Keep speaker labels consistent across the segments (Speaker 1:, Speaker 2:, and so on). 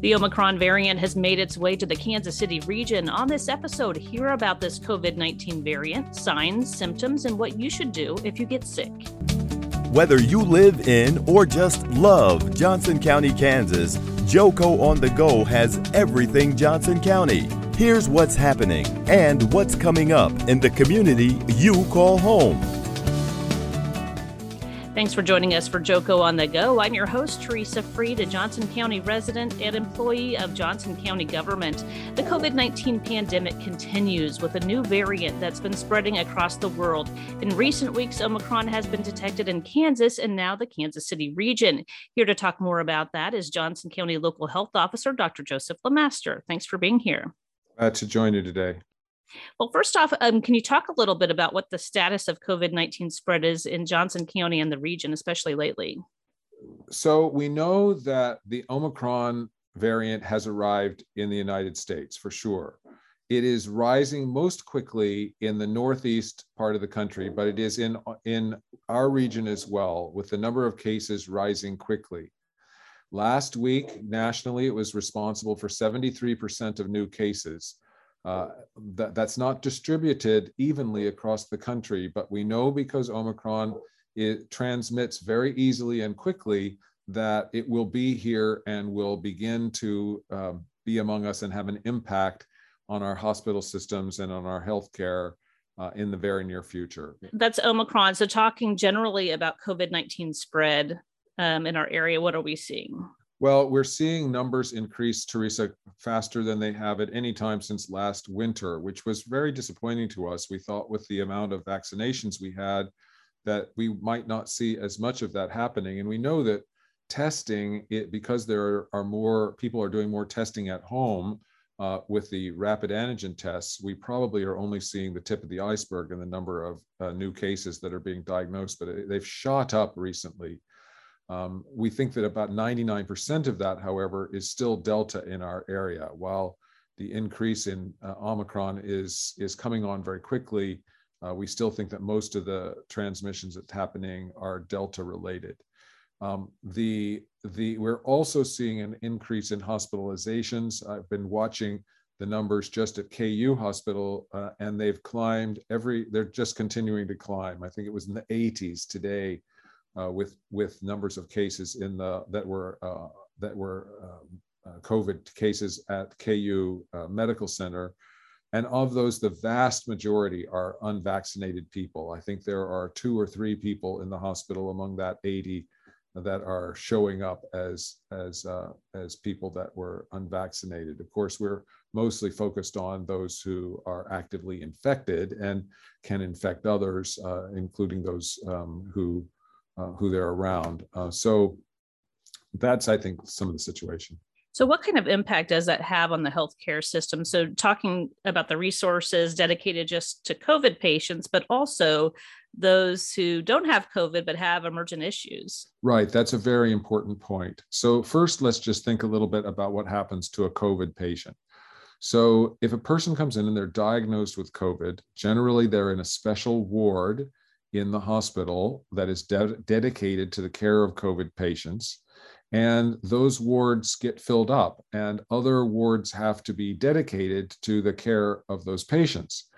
Speaker 1: The Omicron variant has made its way to the Kansas City region. On this episode, hear about this COVID 19 variant, signs, symptoms, and what you should do if you get sick.
Speaker 2: Whether you live in or just love Johnson County, Kansas, Joco on the Go has everything Johnson County. Here's what's happening and what's coming up in the community you call home.
Speaker 1: Thanks for joining us for Joco on the Go. I'm your host, Teresa Freed, a Johnson County resident and employee of Johnson County government. The COVID 19 pandemic continues with a new variant that's been spreading across the world. In recent weeks, Omicron has been detected in Kansas and now the Kansas City region. Here to talk more about that is Johnson County Local Health Officer Dr. Joseph Lemaster. Thanks for being here.
Speaker 3: Glad to join you today.
Speaker 1: Well, first off, um, can you talk a little bit about what the status of COVID 19 spread is in Johnson County and the region, especially lately?
Speaker 3: So, we know that the Omicron variant has arrived in the United States for sure. It is rising most quickly in the northeast part of the country, but it is in, in our region as well, with the number of cases rising quickly. Last week, nationally, it was responsible for 73% of new cases. Uh, that, that's not distributed evenly across the country, but we know because Omicron it transmits very easily and quickly that it will be here and will begin to um, be among us and have an impact on our hospital systems and on our healthcare uh, in the very near future.
Speaker 1: That's Omicron. So, talking generally about COVID 19 spread um, in our area, what are we seeing?
Speaker 3: Well, we're seeing numbers increase, Teresa, faster than they have at any time since last winter, which was very disappointing to us. We thought with the amount of vaccinations we had that we might not see as much of that happening. And we know that testing, it, because there are more people are doing more testing at home uh, with the rapid antigen tests, we probably are only seeing the tip of the iceberg in the number of uh, new cases that are being diagnosed, but they've shot up recently. Um, we think that about 99% of that, however, is still Delta in our area. While the increase in uh, Omicron is, is coming on very quickly, uh, we still think that most of the transmissions that's happening are Delta related. Um, the, the, we're also seeing an increase in hospitalizations. I've been watching the numbers just at KU Hospital, uh, and they've climbed every, they're just continuing to climb. I think it was in the 80s today uh, with with numbers of cases in the that were uh, that were um, uh, COVID cases at KU uh, Medical Center, and of those, the vast majority are unvaccinated people. I think there are two or three people in the hospital among that 80 that are showing up as as uh, as people that were unvaccinated. Of course, we're mostly focused on those who are actively infected and can infect others, uh, including those um, who uh, who they're around. Uh, so that's, I think, some of the situation.
Speaker 1: So, what kind of impact does that have on the healthcare system? So, talking about the resources dedicated just to COVID patients, but also those who don't have COVID but have emergent issues.
Speaker 3: Right. That's a very important point. So, first, let's just think a little bit about what happens to a COVID patient. So, if a person comes in and they're diagnosed with COVID, generally they're in a special ward in the hospital that is de- dedicated to the care of COVID patients. And those wards get filled up, and other wards have to be dedicated to the care of those patients.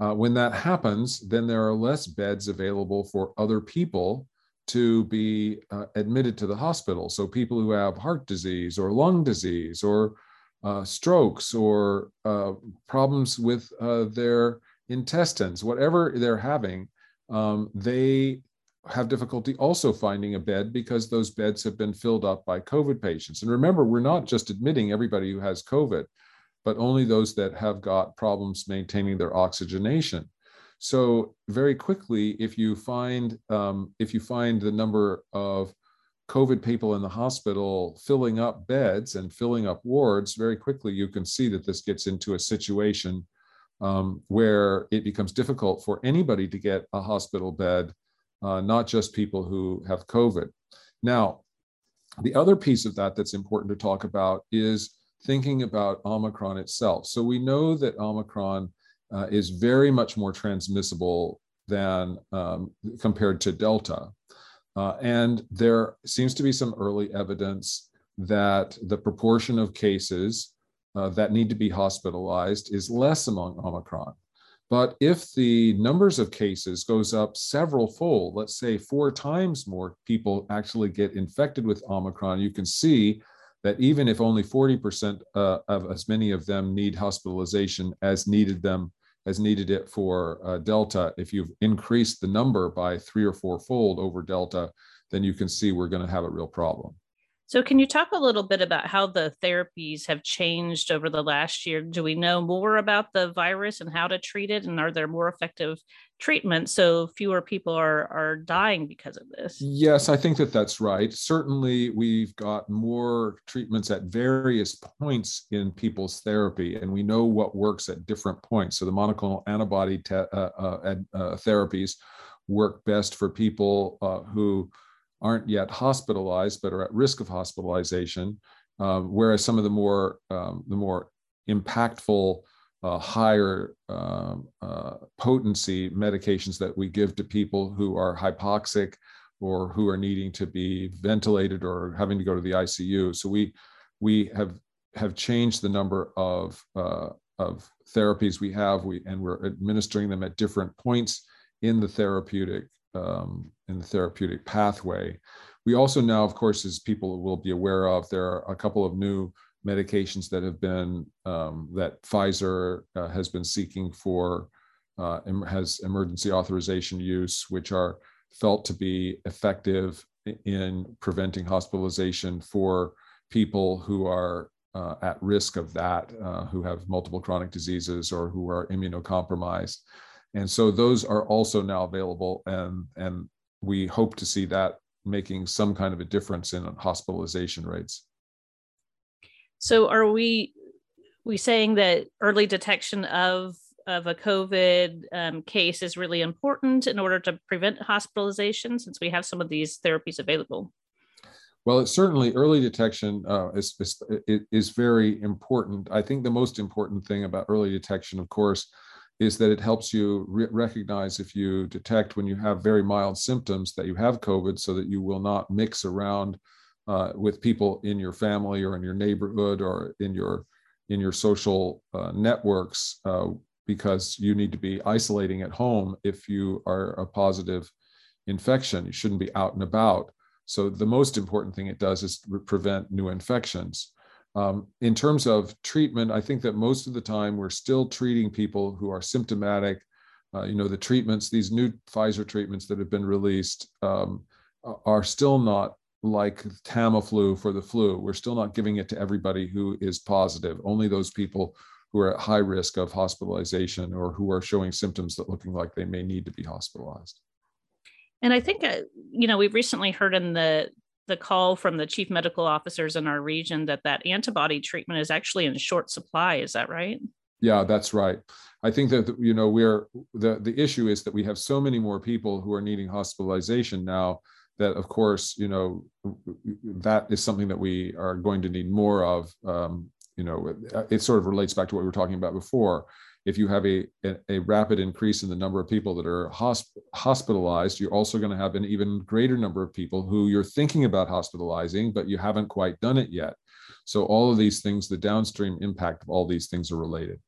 Speaker 3: Uh, when that happens, then there are less beds available for other people to be uh, admitted to the hospital. So, people who have heart disease or lung disease or uh, strokes or uh, problems with uh, their intestines, whatever they're having, um, they have difficulty also finding a bed because those beds have been filled up by COVID patients. And remember, we're not just admitting everybody who has COVID, but only those that have got problems maintaining their oxygenation. So very quickly, if you find um, if you find the number of COVID people in the hospital filling up beds and filling up wards, very quickly you can see that this gets into a situation um, where it becomes difficult for anybody to get a hospital bed, uh, not just people who have COVID. Now, the other piece of that that's important to talk about is thinking about Omicron itself. So we know that Omicron uh, is very much more transmissible than um, compared to Delta. Uh, and there seems to be some early evidence that the proportion of cases uh, that need to be hospitalized is less among Omicron. But if the numbers of cases goes up several fold, let's say four times more people actually get infected with Omicron, you can see that even if only 40% uh, of as many of them need hospitalization as needed them as needed it for uh, Delta, if you've increased the number by three or four fold over Delta, then you can see we're going to have a real problem.
Speaker 1: So, can you talk a little bit about how the therapies have changed over the last year? Do we know more about the virus and how to treat it? And are there more effective treatments so fewer people are, are dying because of this?
Speaker 3: Yes, I think that that's right. Certainly, we've got more treatments at various points in people's therapy, and we know what works at different points. So, the monoclonal antibody te- uh, uh, uh, therapies work best for people uh, who aren't yet hospitalized but are at risk of hospitalization, um, whereas some of the more um, the more impactful, uh, higher um, uh, potency medications that we give to people who are hypoxic or who are needing to be ventilated or having to go to the ICU. So we we have have changed the number of uh, of therapies we have. We and we're administering them at different points in the therapeutic um, in the therapeutic pathway. We also now, of course, as people will be aware of, there are a couple of new medications that have been um, that Pfizer uh, has been seeking for uh, has emergency authorization use, which are felt to be effective in preventing hospitalization for people who are uh, at risk of that, uh, who have multiple chronic diseases or who are immunocompromised. And so those are also now available, and and we hope to see that making some kind of a difference in hospitalization rates.
Speaker 1: So are we we saying that early detection of of a COVID um, case is really important in order to prevent hospitalization, since we have some of these therapies available?
Speaker 3: Well, it's certainly early detection uh, is, is, is very important. I think the most important thing about early detection, of course, is that it helps you re- recognize if you detect when you have very mild symptoms that you have COVID so that you will not mix around uh, with people in your family or in your neighborhood or in your in your social uh, networks uh, because you need to be isolating at home if you are a positive infection. You shouldn't be out and about. So the most important thing it does is re- prevent new infections. Um, in terms of treatment, I think that most of the time we're still treating people who are symptomatic. Uh, you know, the treatments, these new Pfizer treatments that have been released, um, are still not like Tamiflu for the flu. We're still not giving it to everybody who is positive. Only those people who are at high risk of hospitalization or who are showing symptoms that looking like they may need to be hospitalized.
Speaker 1: And I think, uh, you know, we've recently heard in the the call from the chief medical officers in our region that that antibody treatment is actually in short supply. Is that right?
Speaker 3: Yeah, that's right. I think that you know we're the the issue is that we have so many more people who are needing hospitalization now that of course you know that is something that we are going to need more of. Um, you know, it sort of relates back to what we were talking about before if you have a, a, a, rapid increase in the number of people that are hosp- hospitalized, you're also going to have an even greater number of people who you're thinking about hospitalizing, but you haven't quite done it yet. So, all of these things, the downstream impact of all these things are related.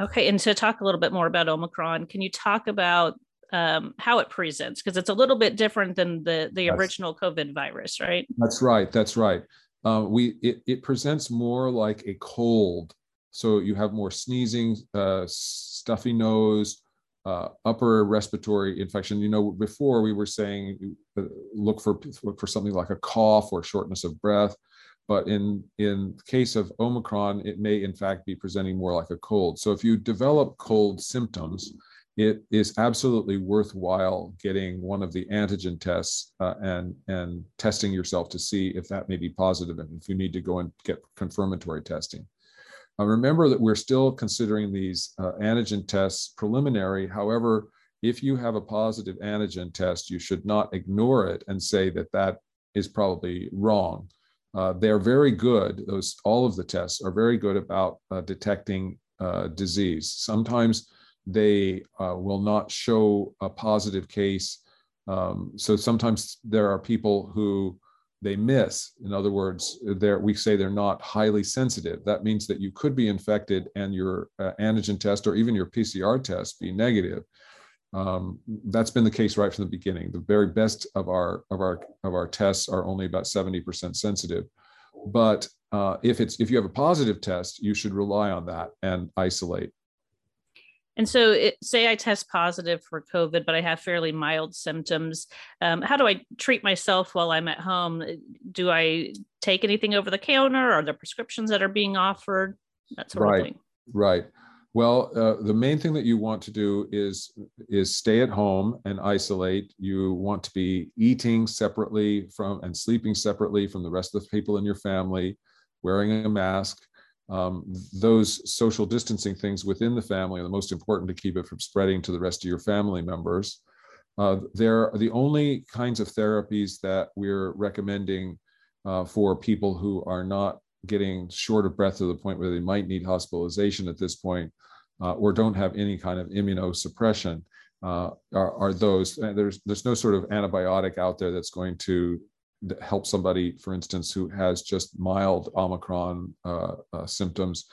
Speaker 1: Okay. And to talk a little bit more about Omicron, can you talk about um, how it presents? Because it's a little bit different than the, the original COVID virus, right?
Speaker 3: That's right. That's right. Uh, we it, it presents more like a cold so you have more sneezing, uh, stuffy nose, uh, upper respiratory infection. You know, before we were saying uh, look for look for something like a cough or shortness of breath, but in in case of Omicron, it may in fact be presenting more like a cold. So if you develop cold symptoms, it is absolutely worthwhile getting one of the antigen tests uh, and and testing yourself to see if that may be positive and if you need to go and get confirmatory testing. Uh, remember that we're still considering these uh, antigen tests preliminary. However, if you have a positive antigen test, you should not ignore it and say that that is probably wrong. Uh, they're very good. Those all of the tests are very good about uh, detecting uh, disease. Sometimes they uh, will not show a positive case. Um, so sometimes there are people who they miss. In other words, we say they're not highly sensitive. That means that you could be infected and your uh, antigen test or even your PCR test be negative. Um, that's been the case right from the beginning. The very best of our of our of our tests are only about 70% sensitive. But uh, if it's if you have a positive test, you should rely on that and isolate.
Speaker 1: And so, it, say I test positive for COVID, but I have fairly mild symptoms. Um, how do I treat myself while I'm at home? Do I take anything over the counter? Are there prescriptions that are being offered? That sort
Speaker 3: right.
Speaker 1: of thing.
Speaker 3: Right. Well, uh, the main thing that you want to do is is stay at home and isolate. You want to be eating separately from and sleeping separately from the rest of the people in your family, wearing a mask um, those social distancing things within the family are the most important to keep it from spreading to the rest of your family members. Uh, they're the only kinds of therapies that we're recommending uh, for people who are not getting short of breath to the point where they might need hospitalization at this point uh, or don't have any kind of immunosuppression. Uh, are, are, those there's there's no sort of antibiotic out there that's going to help somebody, for instance, who has just mild Omicron uh, symptoms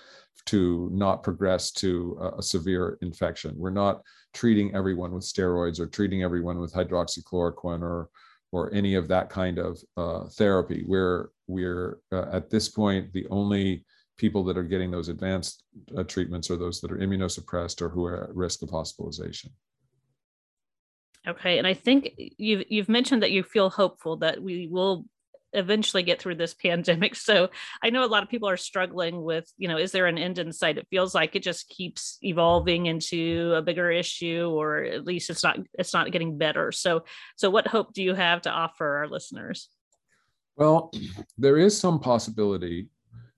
Speaker 3: to not progress to a, a, severe infection. We're not treating everyone with steroids or treating everyone with hydroxychloroquine or or any of that kind of uh, therapy. We're we're uh, at this point the only people that are getting those advanced uh, treatments are those that are immunosuppressed or who are at risk of hospitalization.
Speaker 1: Okay, and I think you've you've mentioned that you feel hopeful that we will eventually get through this pandemic. So I know a lot of people are struggling with, you know, is there an end in sight? It feels like it just keeps evolving into a bigger issue, or at least it's not it's not getting better. So so what hope do you have to offer our listeners?
Speaker 3: Well, there is some possibility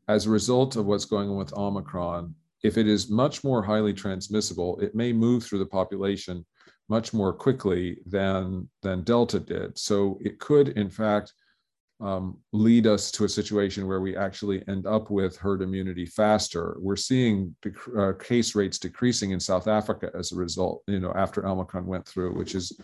Speaker 3: as a result of what's going on with Omicron. If it is much more highly transmissible, it may move through the population much more quickly than than Delta did. So it could, in fact, um, lead us to a situation where we actually end up with herd immunity faster. We're seeing dec- uh, case rates decreasing in South Africa as a result. You know, after Omicron went through, which is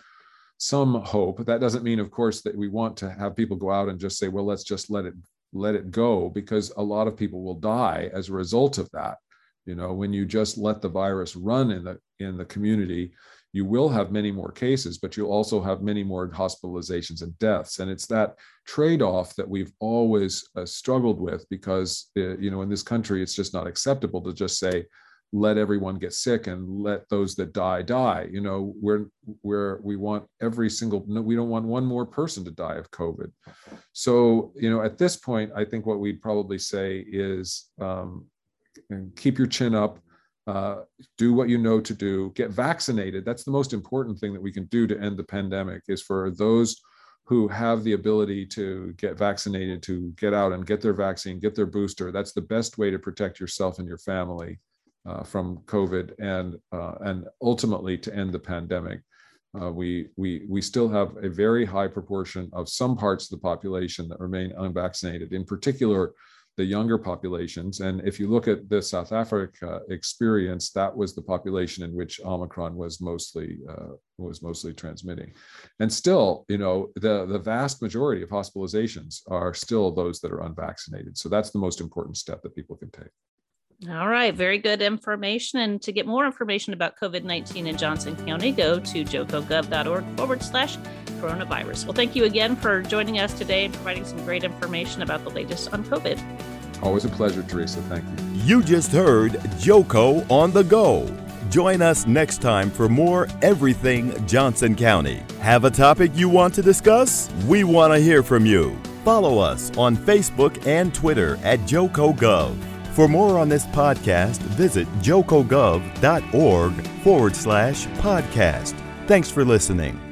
Speaker 3: some hope. That doesn't mean, of course, that we want to have people go out and just say, "Well, let's just let it let it go," because a lot of people will die as a result of that. You know, when you just let the virus run in the in the community, you will have many more cases, but you'll also have many more hospitalizations and deaths. And it's that trade-off that we've always uh, struggled with because, uh, you know, in this country, it's just not acceptable to just say, let everyone get sick and let those that die die. You know, we're we're we want every single no, we don't want one more person to die of COVID. So, you know, at this point, I think what we'd probably say is um, keep your chin up uh, do what you know to do get vaccinated. That's the most important thing that we can do to end the pandemic is for those who have the ability to get vaccinated to get out and get their vaccine get their booster. That's the best way to protect yourself and your family uh, from covid and uh, and ultimately to end the pandemic. Uh, we we we still have a very high proportion of some parts of the population that remain unvaccinated in particular the younger populations. And if you look at the South Africa experience, that was the population in which Omicron was mostly uh, was mostly transmitting. And still, you know, the the vast majority of hospitalizations are still those that are unvaccinated. So that's the most important step that people can take.
Speaker 1: All right, very good information. And to get more information about COVID 19 in Johnson County, go to jocogov.org forward slash coronavirus. Well, thank you again for joining us today and providing some great information about the latest on COVID.
Speaker 3: Always a pleasure, Teresa. Thank you.
Speaker 2: You just heard Joco on the go. Join us next time for more Everything Johnson County. Have a topic you want to discuss? We want to hear from you. Follow us on Facebook and Twitter at JocoGov. For more on this podcast, visit jocogov.org forward slash podcast. Thanks for listening.